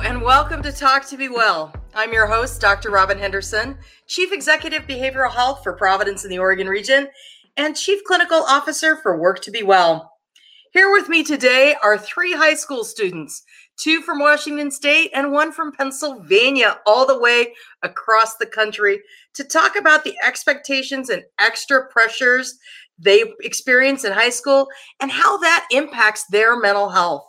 And welcome to Talk to Be Well. I'm your host, Dr. Robin Henderson, Chief Executive Behavioral Health for Providence in the Oregon region, and Chief Clinical Officer for Work to Be Well. Here with me today are three high school students, two from Washington State and one from Pennsylvania, all the way across the country, to talk about the expectations and extra pressures they experience in high school and how that impacts their mental health.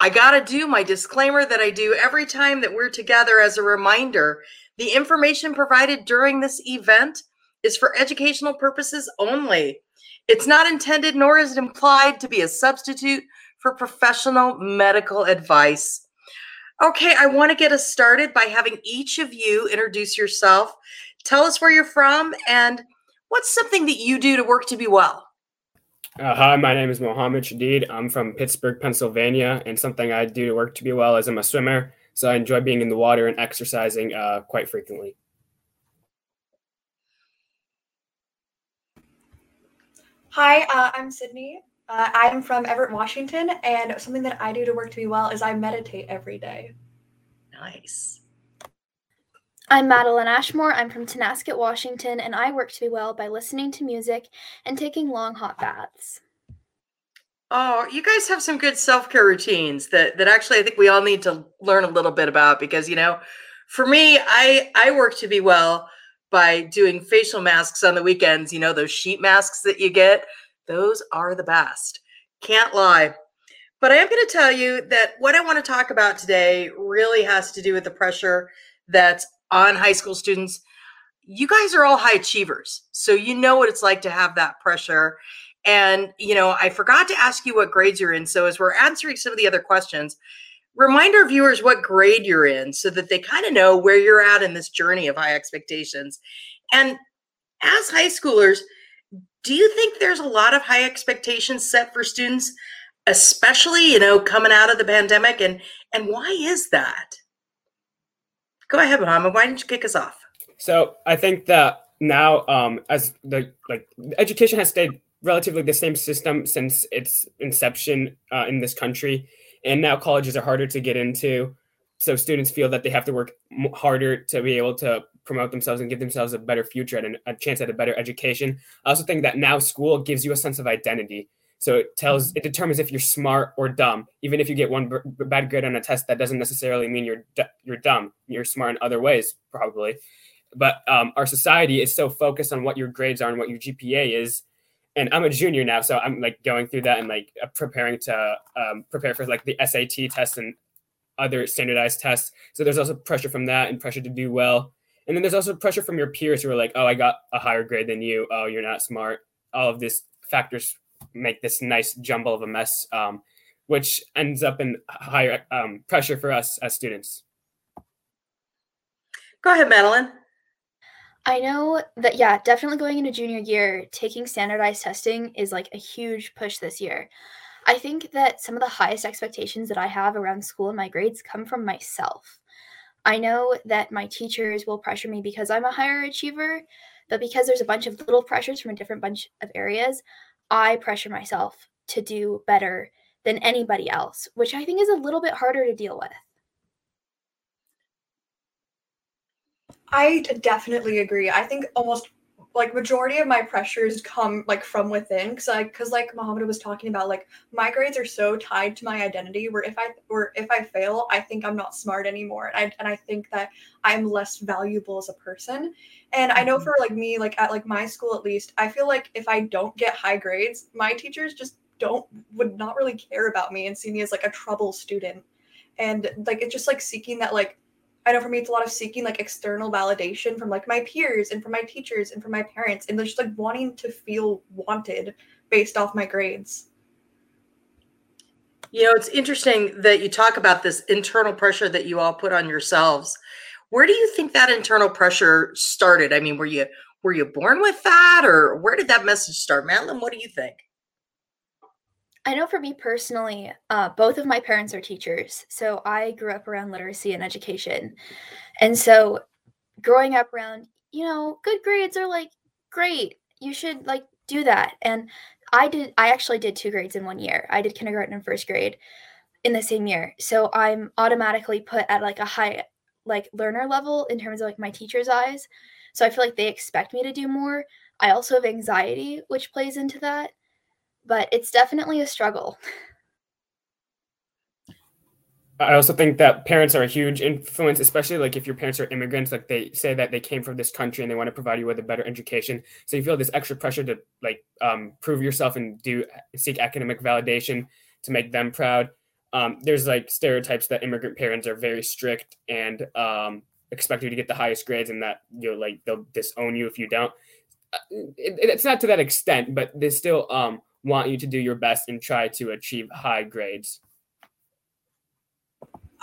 I got to do my disclaimer that I do every time that we're together as a reminder. The information provided during this event is for educational purposes only. It's not intended nor is it implied to be a substitute for professional medical advice. Okay, I want to get us started by having each of you introduce yourself. Tell us where you're from and what's something that you do to work to be well. Uh, hi, my name is Mohammed Shadid. I'm from Pittsburgh, Pennsylvania, and something I do to work to be well is I'm a swimmer, so I enjoy being in the water and exercising uh, quite frequently. Hi, uh, I'm Sydney. Uh, I'm from Everett, Washington, and something that I do to work to be well is I meditate every day. Nice. I'm Madeline Ashmore. I'm from Tonasket, Washington, and I work to be well by listening to music and taking long hot baths. Oh, you guys have some good self-care routines that that actually I think we all need to learn a little bit about because you know, for me, I I work to be well by doing facial masks on the weekends, you know, those sheet masks that you get. Those are the best. Can't lie. But I am going to tell you that what I want to talk about today really has to do with the pressure that's on high school students. You guys are all high achievers. So you know what it's like to have that pressure. And, you know, I forgot to ask you what grades you're in. So as we're answering some of the other questions, remind our viewers what grade you're in so that they kind of know where you're at in this journey of high expectations. And as high schoolers, do you think there's a lot of high expectations set for students, especially, you know, coming out of the pandemic? And and why is that? Go ahead, Muhammad. Why don't you kick us off? So I think that now, um, as the like education has stayed relatively the same system since its inception uh, in this country, and now colleges are harder to get into. So students feel that they have to work harder to be able to promote themselves and give themselves a better future and a chance at a better education. I also think that now school gives you a sense of identity. So it tells, it determines if you're smart or dumb. Even if you get one b- bad grade on a test, that doesn't necessarily mean you're d- you're dumb. You're smart in other ways, probably. But um, our society is so focused on what your grades are and what your GPA is. And I'm a junior now, so I'm like going through that and like uh, preparing to um, prepare for like the SAT test and other standardized tests. So there's also pressure from that and pressure to do well. And then there's also pressure from your peers who are like, "Oh, I got a higher grade than you. Oh, you're not smart." All of these factors make this nice jumble of a mess, um, which ends up in higher um, pressure for us as students. Go ahead, Madeline. I know that, yeah, definitely going into junior year, taking standardized testing is like a huge push this year. I think that some of the highest expectations that I have around school and my grades come from myself. I know that my teachers will pressure me because I'm a higher achiever, but because there's a bunch of little pressures from a different bunch of areas, I pressure myself to do better than anybody else, which I think is a little bit harder to deal with. I definitely agree. I think almost like majority of my pressures come like from within because like because like Muhammad was talking about like my grades are so tied to my identity where if I or if I fail I think I'm not smart anymore and I and I think that I'm less valuable as a person and I know mm-hmm. for like me like at like my school at least I feel like if I don't get high grades my teachers just don't would not really care about me and see me as like a trouble student and like it's just like seeking that like I know for me, it's a lot of seeking like external validation from like my peers and from my teachers and from my parents, and just like wanting to feel wanted based off my grades. You know, it's interesting that you talk about this internal pressure that you all put on yourselves. Where do you think that internal pressure started? I mean, were you were you born with that, or where did that message start, Madeline? What do you think? I know for me personally, uh, both of my parents are teachers. So I grew up around literacy and education. And so growing up around, you know, good grades are like, great, you should like do that. And I did, I actually did two grades in one year. I did kindergarten and first grade. in the same year. So I'm automatically put at like a high like learner level in terms of like my teacher's eyes. So I feel like they expect me to do more. I also have anxiety which plays into that, but it's definitely a struggle. I also think that parents are a huge influence, especially like if your parents are immigrants, like they say that they came from this country and they want to provide you with a better education. So you feel this extra pressure to like um, prove yourself and do seek academic validation to make them proud. Um, there's like stereotypes that immigrant parents are very strict and um, expect you to get the highest grades and that you'll like they'll disown you if you don't. Uh, it, it's not to that extent, but they still um, want you to do your best and try to achieve high grades.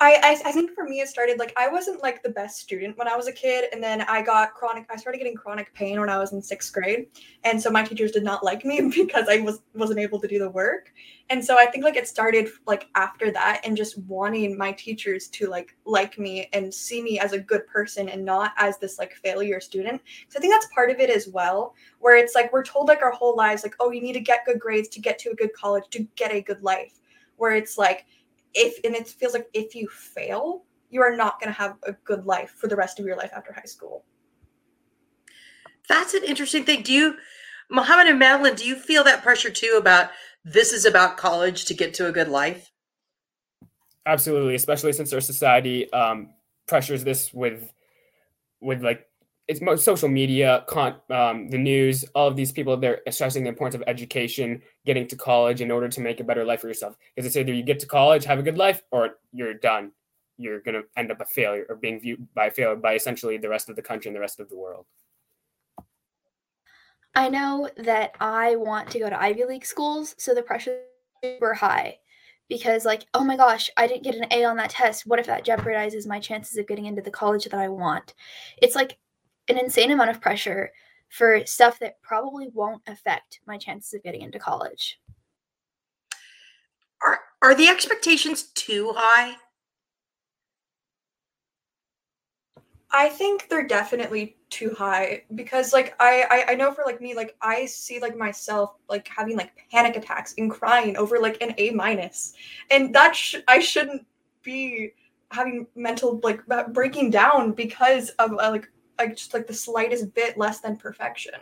I, I, I think for me it started like I wasn't like the best student when I was a kid, and then I got chronic. I started getting chronic pain when I was in sixth grade, and so my teachers did not like me because I was wasn't able to do the work. And so I think like it started like after that, and just wanting my teachers to like like me and see me as a good person and not as this like failure student. So I think that's part of it as well, where it's like we're told like our whole lives like oh you need to get good grades to get to a good college to get a good life, where it's like if and it feels like if you fail, you are not going to have a good life for the rest of your life after high school. That's an interesting thing. Do you, Mohammed and Madeline, do you feel that pressure too about this is about college to get to a good life? Absolutely, especially since our society um, pressures this with, with like it's most social media, con, um, the news, all of these people, they're stressing the importance of education, getting to college in order to make a better life for yourself. Because it's either you get to college, have a good life, or you're done. You're going to end up a failure or being viewed by a failure by essentially the rest of the country and the rest of the world. I know that I want to go to Ivy League schools, so the pressure super high because like oh my gosh i didn't get an a on that test what if that jeopardizes my chances of getting into the college that i want it's like an insane amount of pressure for stuff that probably won't affect my chances of getting into college. Are are the expectations too high? I think they're definitely too high because like I, I I know for like me like I see like myself like having like panic attacks and crying over like an A minus and that sh- I shouldn't be having mental like breaking down because of uh, like like just like the slightest bit less than perfection.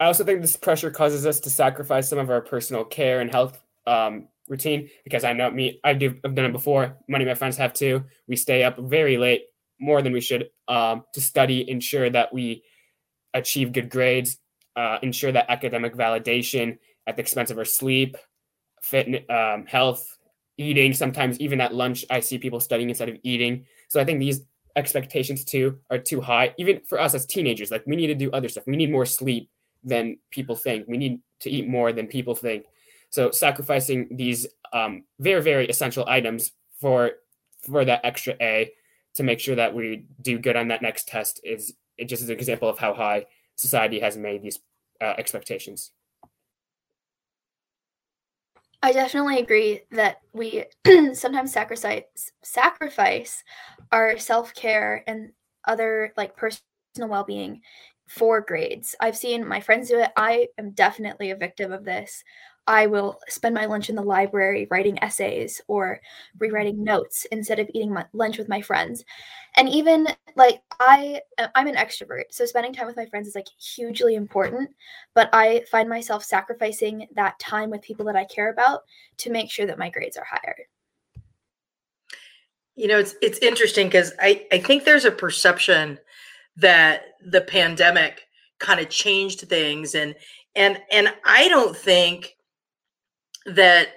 I also think this pressure causes us to sacrifice some of our personal care and health um, routine because I know me, I do, I've done it before. Many of my friends have too. We stay up very late, more than we should, um, to study, ensure that we achieve good grades, uh, ensure that academic validation at the expense of our sleep, fit, um, health, eating. Sometimes even at lunch, I see people studying instead of eating. So I think these expectations too are too high. Even for us as teenagers like we need to do other stuff. We need more sleep than people think. We need to eat more than people think. So sacrificing these um, very very essential items for for that extra a to make sure that we do good on that next test is it just is an example of how high society has made these uh, expectations. I definitely agree that we sometimes sacrifice sacrifice our self-care and other like personal well-being for grades. I've seen my friends do it. I am definitely a victim of this. I will spend my lunch in the library writing essays or rewriting notes instead of eating my lunch with my friends. And even like I uh, I'm an extrovert, so spending time with my friends is like hugely important, but I find myself sacrificing that time with people that I care about to make sure that my grades are higher. You know, it's it's interesting because I, I think there's a perception that the pandemic kind of changed things and and and I don't think that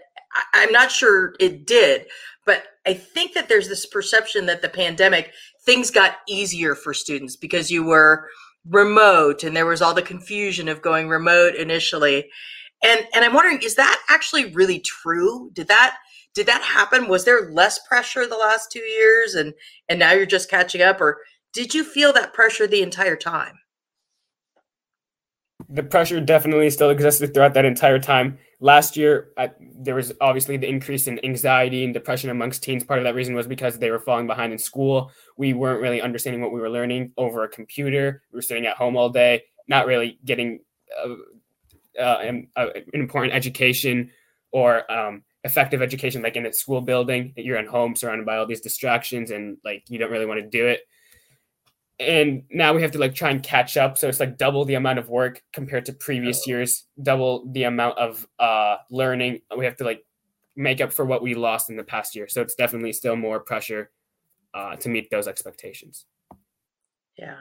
I'm not sure it did, but I think that there's this perception that the pandemic things got easier for students because you were remote and there was all the confusion of going remote initially. And and I'm wondering is that actually really true? Did that did that happen? Was there less pressure the last 2 years and and now you're just catching up? Or did you feel that pressure the entire time? The pressure definitely still existed throughout that entire time. Last year I, there was obviously the increase in anxiety and depression amongst teens. Part of that reason was because they were falling behind in school. We weren't really understanding what we were learning over a computer. We were sitting at home all day not really getting uh, uh, an, uh, an, important education or um, effective education like in a school building you're at home surrounded by all these distractions and like you don't really want to do it. And now we have to like try and catch up so it's like double the amount of work compared to previous years double the amount of uh learning we have to like make up for what we lost in the past year. So it's definitely still more pressure uh, to meet those expectations. Yeah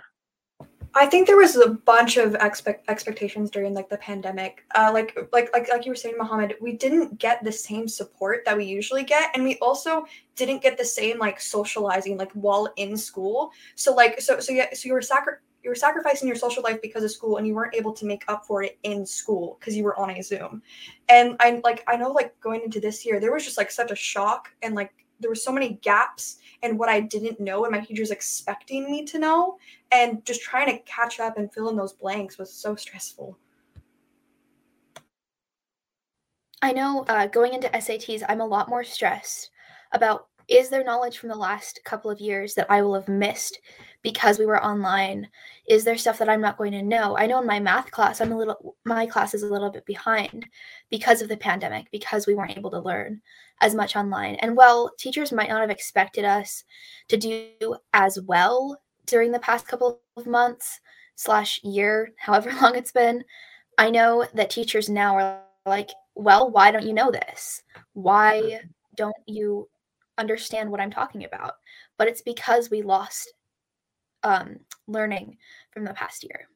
I think there was a bunch of expect expectations during like the pandemic. Uh, like like like like you were saying, Mohammed, we didn't get the same support that we usually get, and we also didn't get the same like socializing like while in school. So like so so yeah so you were sacri- you were sacrificing your social life because of school, and you weren't able to make up for it in school because you were on a Zoom. And I like I know like going into this year, there was just like such a shock and like there were so many gaps and what I didn't know and my teachers expecting me to know and just trying to catch up and fill in those blanks was so stressful. I know uh, going into SATs, I'm a lot more stressed about is there knowledge from the last couple of years that I will have missed because we were online? Is there stuff that I'm not going to know? I know in my math class, I'm a little, my class is a little bit behind because of the pandemic, because we weren't able to learn as much online. And while teachers might not have expected us to do as well during the past couple of months slash year, however long it's been, I know that teachers now are like, well, why don't you know this? Why don't you understand what I'm talking about? But it's because we lost um, learning from the past year.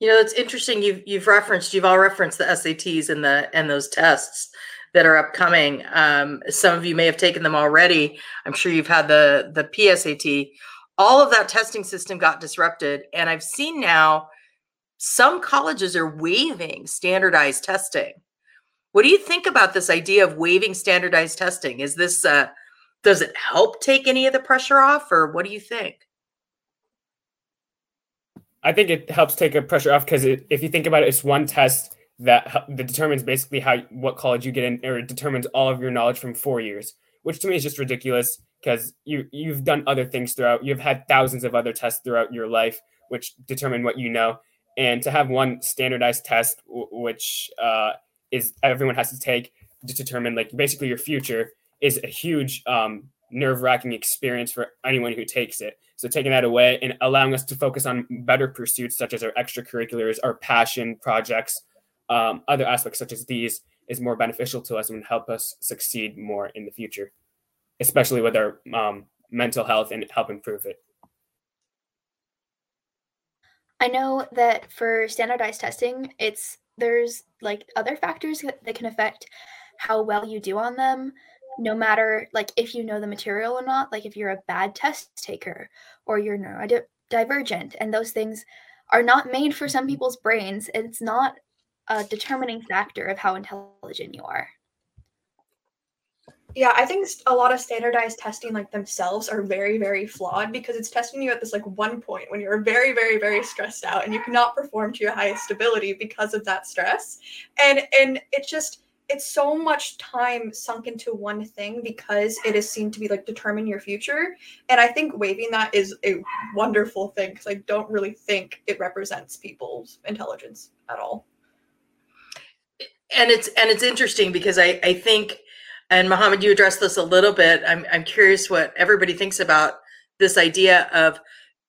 You know, it's interesting. You've you've referenced, you've all referenced the SATs and the and those tests that are upcoming. Um, some of you may have taken them already. I'm sure you've had the the PSAT. All of that testing system got disrupted, and I've seen now some colleges are waiving standardized testing. What do you think about this idea of waiving standardized testing? Is this uh, does it help take any of the pressure off, or what do you think? I think it helps take a pressure off because if you think about it, it's one test that, that determines basically how what college you get in, or determines all of your knowledge from four years, which to me is just ridiculous because you you've done other things throughout. You've had thousands of other tests throughout your life, which determine what you know, and to have one standardized test, which uh, is everyone has to take to determine like basically your future, is a huge um, nerve wracking experience for anyone who takes it. So taking that away and allowing us to focus on better pursuits such as our extracurriculars, our passion projects, um, other aspects such as these is more beneficial to us and help us succeed more in the future, especially with our um, mental health and help improve it. I know that for standardized testing, it's there's like other factors that, that can affect how well you do on them no matter like if you know the material or not like if you're a bad test taker or you're neurodivergent and those things are not made for some mm-hmm. people's brains it's not a determining factor of how intelligent you are. Yeah, I think a lot of standardized testing like themselves are very very flawed because it's testing you at this like one point when you're very very very stressed out and you cannot perform to your highest ability because of that stress. And and it's just it's so much time sunk into one thing because it is seen to be like determine your future. And i think waiving that is a wonderful thing because i don't really think it represents people's intelligence at all. And it's and it's interesting because I I think and Mohammed, you addressed this a little bit. I'm I'm curious what everybody thinks about this idea of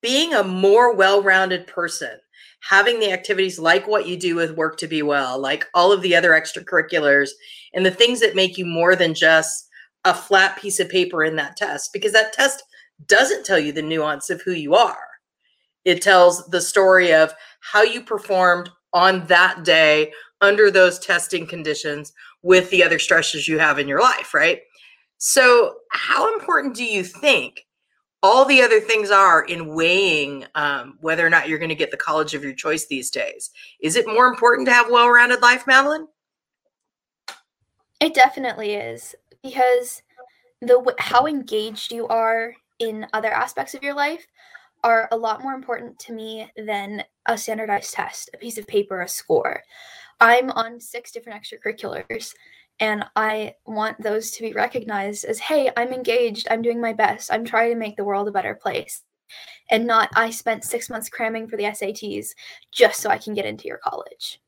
being a more well-rounded person, having the activities like what you do with work to be well, like all of the other extracurriculars and the things that make you more than just a flat piece of paper in that test because that test doesn't tell you the nuance of who you are. It tells the story of how you performed on that day under those testing conditions with the other stresses you have in your life, right? So, how important do you think all the other things are in weighing um, whether or not you're going to get the college of your choice these days? Is it more important to have well-rounded life, Madeline? It definitely is because the how engaged you are in other aspects of your life are a lot more important to me than a standardized test, a piece of paper, a score. I'm on six different extracurriculars and I want those to be recognized as hey, I'm engaged, I'm doing my best, I'm trying to make the world a better place. And not I spent six months cramming for the SATs just so I can get into your college.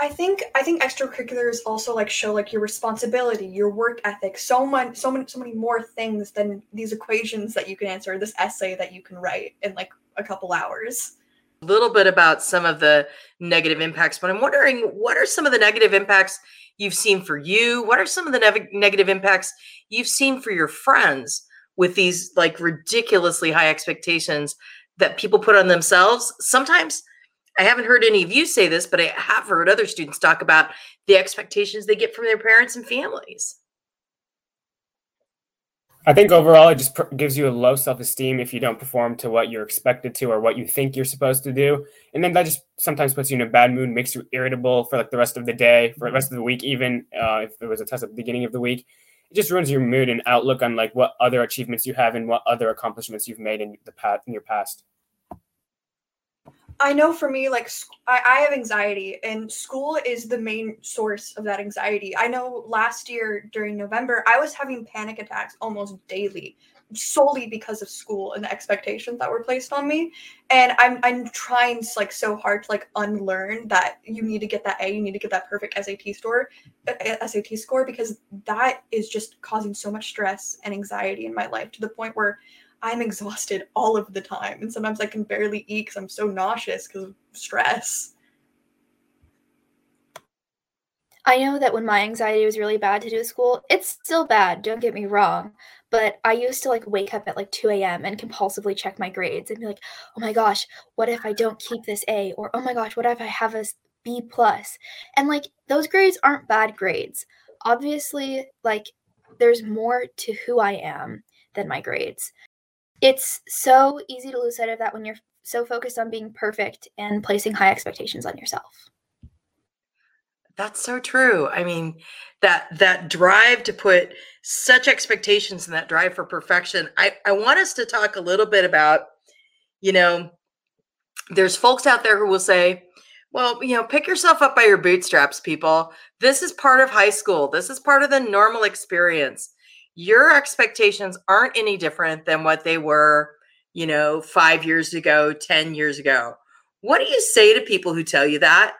I think I think extracurriculars also like show like your responsibility, your work ethic, so much, so many, so many more things than these equations that you can answer, this essay that you can write in like a couple hours. A little bit about some of the negative impacts, but I'm wondering what are some of the negative impacts you've seen for you? What are some of the ne- negative impacts you've seen for your friends with these like ridiculously high expectations that people put on themselves? Sometimes I haven't heard any of you say this, but I have heard other students talk about the expectations they get from their parents and families. I think overall, it just pr- gives you a low self esteem if you don't perform to what you're expected to or what you think you're supposed to do. And then that just sometimes puts you in a bad mood, makes you irritable for like the rest of the day, for the rest of the week, even uh, if there was a test at the beginning of the week. It just ruins your mood and outlook on like what other achievements you have and what other accomplishments you've made in the past in your past. I know for me, like I, I have anxiety, and school is the main source of that anxiety. I know last year during November, I was having panic attacks almost daily, solely because of school and the expectations that were placed on me. And I'm I'm trying like so hard to like unlearn that you need to get that A, you need to get that perfect SAT score, uh, SAT score, because that is just causing so much stress and anxiety in my life to the point where I'm exhausted all of the time. And sometimes I can barely eat because I'm so nauseous because of stress. I know that when my anxiety was really bad to do school, it's still bad, don't get me wrong. But I used to like wake up at like 2 a.m. and compulsively check my grades and be like, oh my gosh, what if I don't keep this A? Or oh my gosh, what if I have a B plus? And like those grades aren't bad grades. Obviously, like there's more to who I am than my grades it's so easy to lose sight of that when you're so focused on being perfect and placing high expectations on yourself. That's so true. I mean, that that drive to put such expectations and that drive for perfection. I, I want us to talk a little bit about, you know, there's folks out there who will say, well, you know, pick yourself up by your bootstraps, people. This is part of high school. This is part of the normal experience your expectations aren't any different than what they were, you know, five years ago, 10 years ago. What do you say to people who tell you that?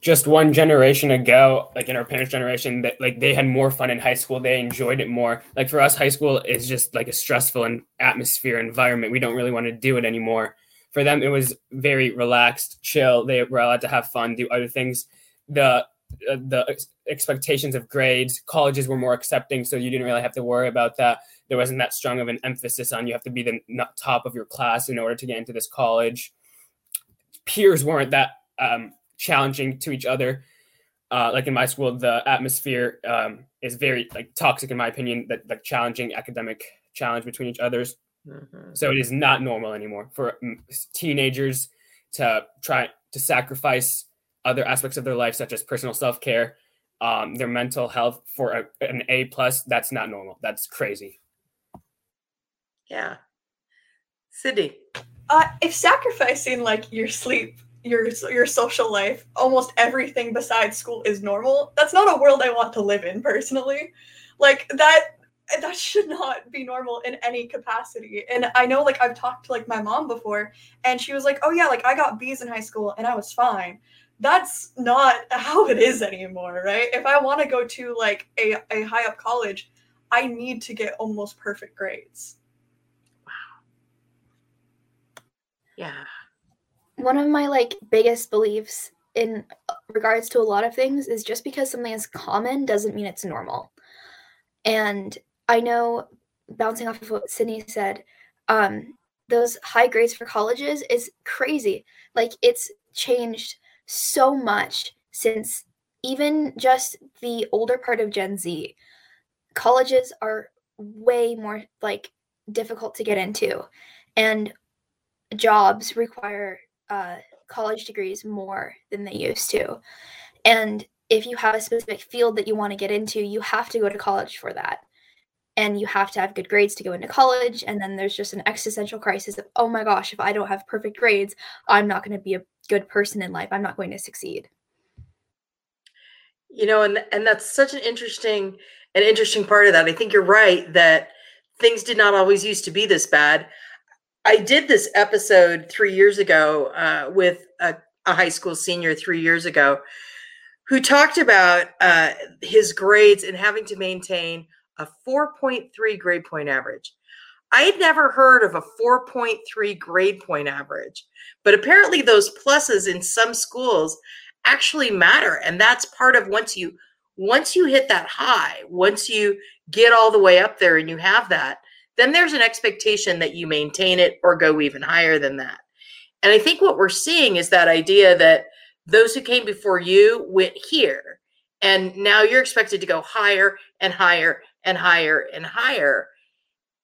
Just one generation ago, like in our parents' generation, that like they had more fun in high school. They enjoyed it more. Like for us, high school is just like a stressful and atmosphere environment. We don't really want to do it anymore. For them, it was very relaxed, chill. They were allowed to have fun, do other things. The the expectations of grades. Colleges were more accepting, so you didn't really have to worry about that. There wasn't that strong of an emphasis on you have to be the top of your class in order to get into this college. Peers weren't that um, challenging to each other. Uh, like in my school, the atmosphere um, is very like toxic, in my opinion. That like challenging academic challenge between each others. Mm-hmm. So it is not normal anymore for mm, teenagers to try to sacrifice other aspects of their life, such as personal self care, um, their mental health for a, an A plus. That's not normal. That's crazy. Yeah, Sydney. Uh, if sacrificing like your sleep, your your social life, almost everything besides school is normal, that's not a world I want to live in personally. Like that that should not be normal in any capacity. And I know like I've talked to like my mom before and she was like, "Oh yeah, like I got Bs in high school and I was fine." That's not how it is anymore, right? If I want to go to like a, a high up college, I need to get almost perfect grades. Wow. Yeah. One of my like biggest beliefs in regards to a lot of things is just because something is common doesn't mean it's normal. And I know bouncing off of what Sydney said, um, those high grades for colleges is crazy. Like it's changed so much since even just the older part of Gen Z, colleges are way more like difficult to get into, and jobs require uh, college degrees more than they used to. And if you have a specific field that you want to get into, you have to go to college for that. And you have to have good grades to go into college. And then there's just an existential crisis of, oh my gosh, if I don't have perfect grades, I'm not going to be a good person in life, I'm not going to succeed. You know, and and that's such an interesting an interesting part of that. I think you're right that things did not always used to be this bad. I did this episode three years ago uh, with a, a high school senior three years ago who talked about uh, his grades and having to maintain a 4.3 grade point average. I had never heard of a 4.3 grade point average, but apparently those pluses in some schools actually matter. And that's part of once you once you hit that high, once you get all the way up there and you have that, then there's an expectation that you maintain it or go even higher than that. And I think what we're seeing is that idea that those who came before you went here, and now you're expected to go higher and higher and higher and higher.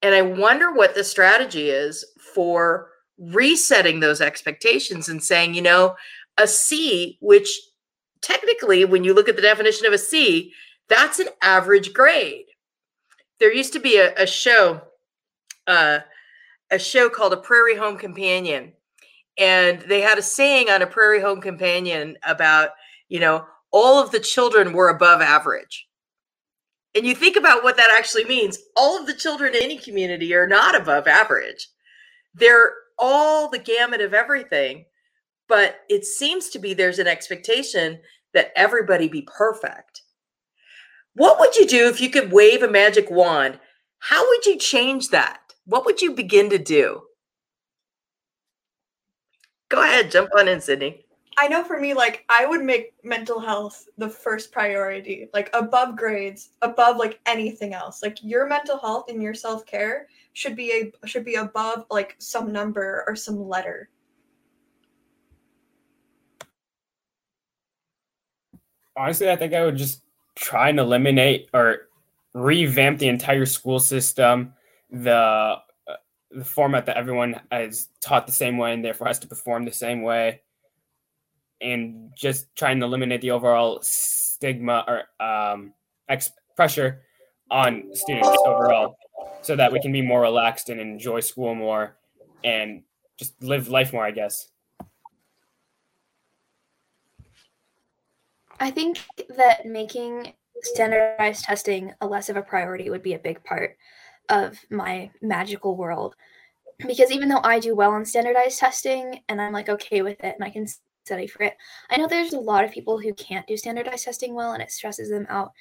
And I wonder what the strategy is for resetting those expectations and saying, you know, a C, which technically, when you look at the definition of a C, that's an average grade. There used to be a, a show, uh, a show called A Prairie Home Companion. And they had a saying on A Prairie Home Companion about, you know, all of the children were above average and you think about what that actually means, all of the children in any community are not above average. They're all the gamut of everything, but it seems to be there's an expectation that everybody be perfect. What would you do if you could wave a magic wand? How would you change that? What would you begin to do? Go ahead, jump on in, Sydney. I know for me, like I would make mental health the first priority, like above grades, above like anything else. Like your mental health and your self care should be a should be above like some number or some letter. Honestly, I think I would just try and eliminate or revamp the entire school system, the uh, the format that everyone is taught the same way and therefore has to perform the same way and just trying to eliminate the overall stigma or um, ex- pressure on students overall so that we can be more relaxed and enjoy school more and just live life more, I guess. I think that making standardized testing a less of a priority would be a big part of my magical world. Because even though I do well on standardized testing and I'm like okay with it and I can study for it. I know there's a lot of people who can't do standardized testing well and it stresses them out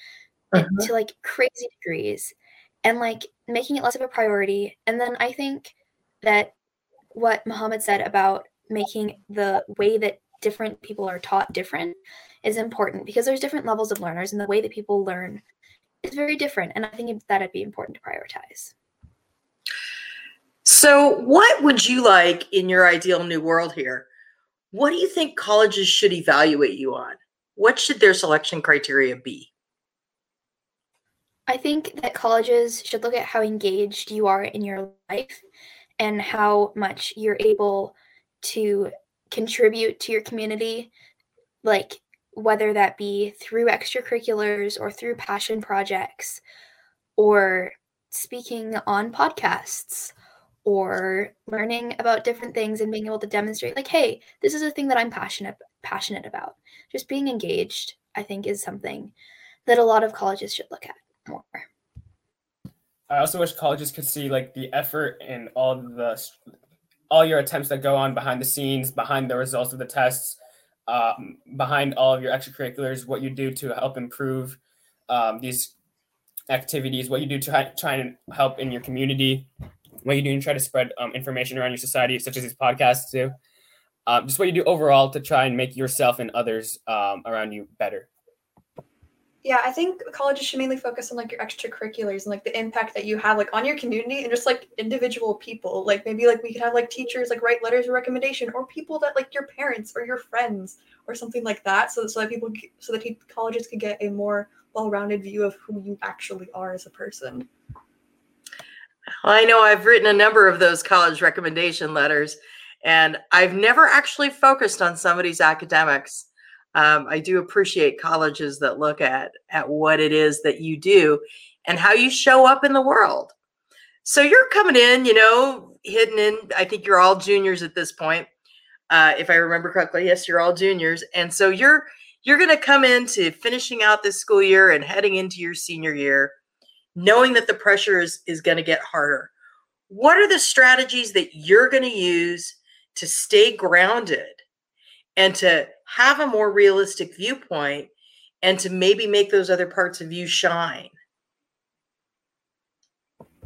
uh-huh. to like crazy degrees and like making it less of a priority. And then I think that what Muhammad said about making the way that different people are taught different is important because there's different levels of learners and the way that people learn is very different. And I think that'd be important to prioritize. So, what would you like in your ideal new world here? What do you think colleges should evaluate you on? What should their selection criteria be? I think that colleges should look at how engaged you are in your life and how much you're able to contribute to your community, like whether that be through extracurriculars or through passion projects or speaking on podcasts or learning about different things and being able to demonstrate like hey this is a thing that i'm passionate passionate about. Just being engaged i think is something that a lot of colleges should look at more. I also wish colleges could see like the effort and all the all your attempts that go on behind the scenes behind the results of the tests um, behind all of your extracurriculars what you do to help improve um, these activities what you do to try and help in your community what you do and try to spread um, information around your society, such as these podcasts do. Um, just what you do overall to try and make yourself and others um, around you better. Yeah, I think colleges should mainly focus on like your extracurriculars and like the impact that you have like on your community and just like individual people. Like maybe like we could have like teachers like write letters of recommendation or people that like your parents or your friends or something like that, so so that people so that colleges could get a more well-rounded view of who you actually are as a person. I know I've written a number of those college recommendation letters, and I've never actually focused on somebody's academics. Um, I do appreciate colleges that look at at what it is that you do and how you show up in the world. So you're coming in, you know, hidden in. I think you're all juniors at this point, uh, if I remember correctly. Yes, you're all juniors, and so you're you're going to come into finishing out this school year and heading into your senior year knowing that the pressure is, is going to get harder. What are the strategies that you're going to use to stay grounded and to have a more realistic viewpoint and to maybe make those other parts of you shine?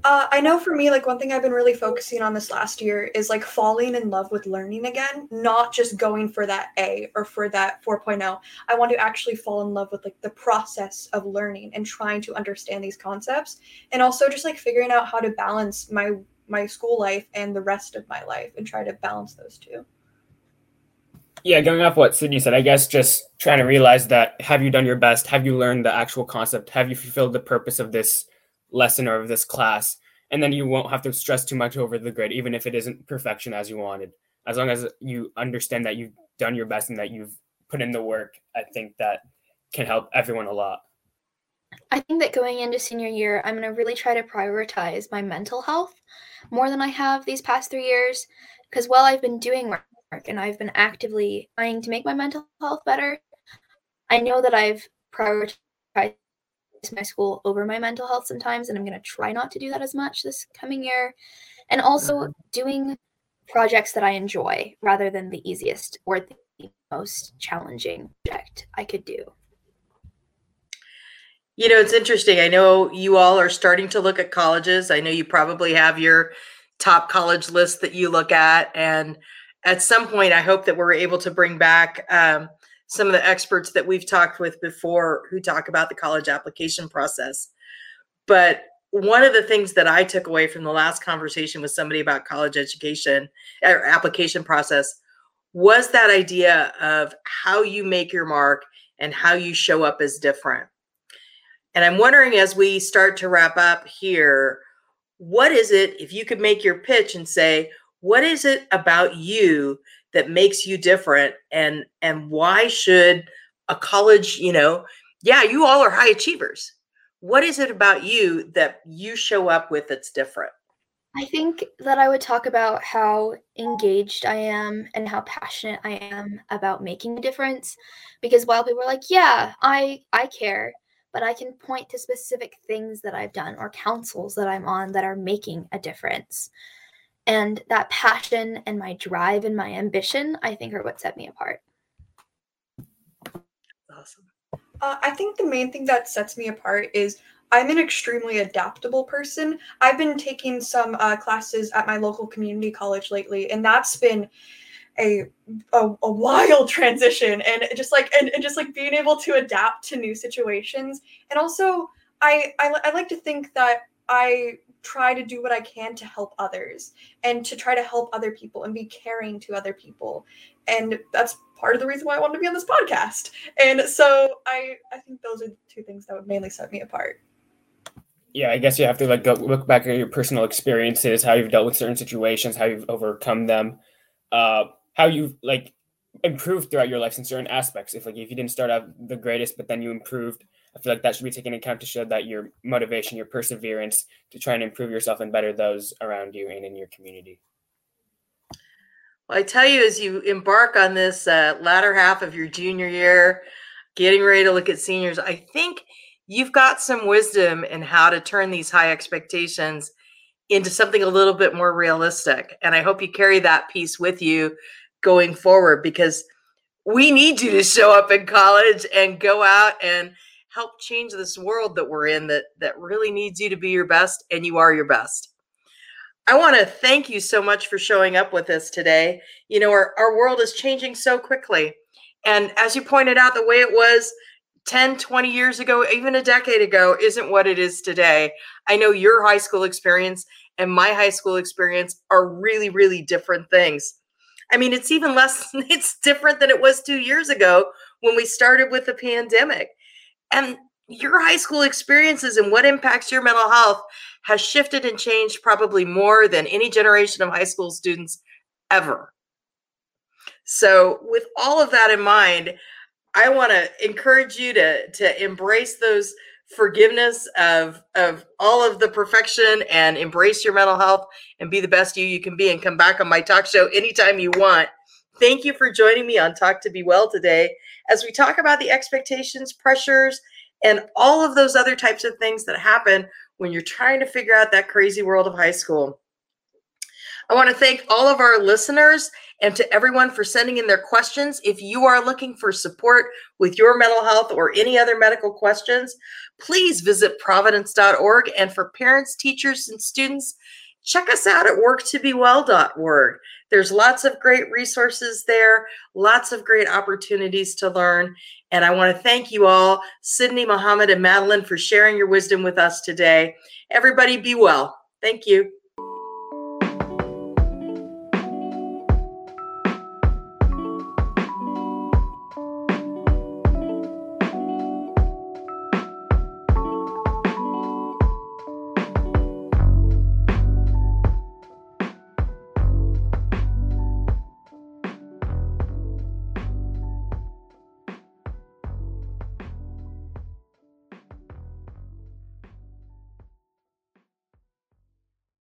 Uh, I know for me, like one thing I've been really focusing on this last year is like falling in love with learning again, not just going for that A or for that 4.0. I want to actually fall in love with like the process of learning and trying to understand these concepts and also just like figuring out how to balance my my school life and the rest of my life and try to balance those two. Yeah, going off what Sydney said, I guess just trying to realize that have you done your best? Have you learned the actual concept? Have you fulfilled the purpose of this lesson of this class? And then you won't have to stress too much over the grade, even if it isn't perfection as you wanted. As long as you understand that you've done your best and that you've put in the work, I think that can help everyone a lot. I think that going into senior year, I'm going to really try to prioritize my mental health more than I have these past three years. Because while I've been doing work and I've been actively trying to make my mental health better, I know that I've prioritized my school over my mental health sometimes, and I'm going to try not to do that as much this coming year. And also mm-hmm. doing projects that I enjoy rather than the easiest or the most challenging project I could do. You know, it's interesting. I know you all are starting to look at colleges. I know you probably have your top college list that you look at. And at some point, I hope that we're able to bring back um, some of the experts that we've talked with before who talk about the college application process. But one of the things that I took away from the last conversation with somebody about college education or application process was that idea of how you make your mark and how you show up is different. And I'm wondering as we start to wrap up here, what is it, if you could make your pitch and say, what is it about you that makes you different and and why should a college you know yeah you all are high achievers. What is it about you that you show up with that's different? I think that i would talk about how engaged i am and how passionate i am about making a difference because while people are like yeah i i care but i can point to specific things that i've done or councils that i'm on that are making a difference and that passion and my drive and my ambition, I think, are what set me apart. Awesome. Uh, I think the main thing that sets me apart is I'm an extremely adaptable person. I've been taking some uh, classes at my local community college lately, and that's been a, a, a wild transition and just like and, and, just like being able to adapt to new situations and also I, I i like to think that i try to do what I can to help others and to try to help other people and be caring to other people. And that's part of the reason why I wanted to be on this podcast. And so I I think those are the two things that would mainly set me apart. Yeah, I guess you have to like go look back at your personal experiences, how you've dealt with certain situations, how you've overcome them, uh, how you've like improved throughout your life in certain aspects. If like if you didn't start out the greatest, but then you improved I feel like that should be taken into account to show that your motivation, your perseverance to try and improve yourself and better those around you and in your community. Well, I tell you, as you embark on this uh, latter half of your junior year, getting ready to look at seniors, I think you've got some wisdom in how to turn these high expectations into something a little bit more realistic. And I hope you carry that piece with you going forward because we need you to show up in college and go out and help change this world that we're in that that really needs you to be your best and you are your best. I want to thank you so much for showing up with us today. You know, our, our world is changing so quickly. And as you pointed out, the way it was 10, 20 years ago, even a decade ago, isn't what it is today. I know your high school experience and my high school experience are really, really different things. I mean, it's even less, it's different than it was two years ago when we started with the pandemic. And your high school experiences and what impacts your mental health has shifted and changed probably more than any generation of high school students ever. So, with all of that in mind, I want to encourage you to to embrace those forgiveness of of all of the perfection and embrace your mental health and be the best you you can be and come back on my talk show anytime you want. Thank you for joining me on Talk to Be Well today as we talk about the expectations, pressures, and all of those other types of things that happen when you're trying to figure out that crazy world of high school. I want to thank all of our listeners and to everyone for sending in their questions. If you are looking for support with your mental health or any other medical questions, please visit providence.org. And for parents, teachers, and students, check us out at worktobewell.org. There's lots of great resources there, lots of great opportunities to learn. And I want to thank you all, Sydney, Mohammed, and Madeline, for sharing your wisdom with us today. Everybody be well. Thank you.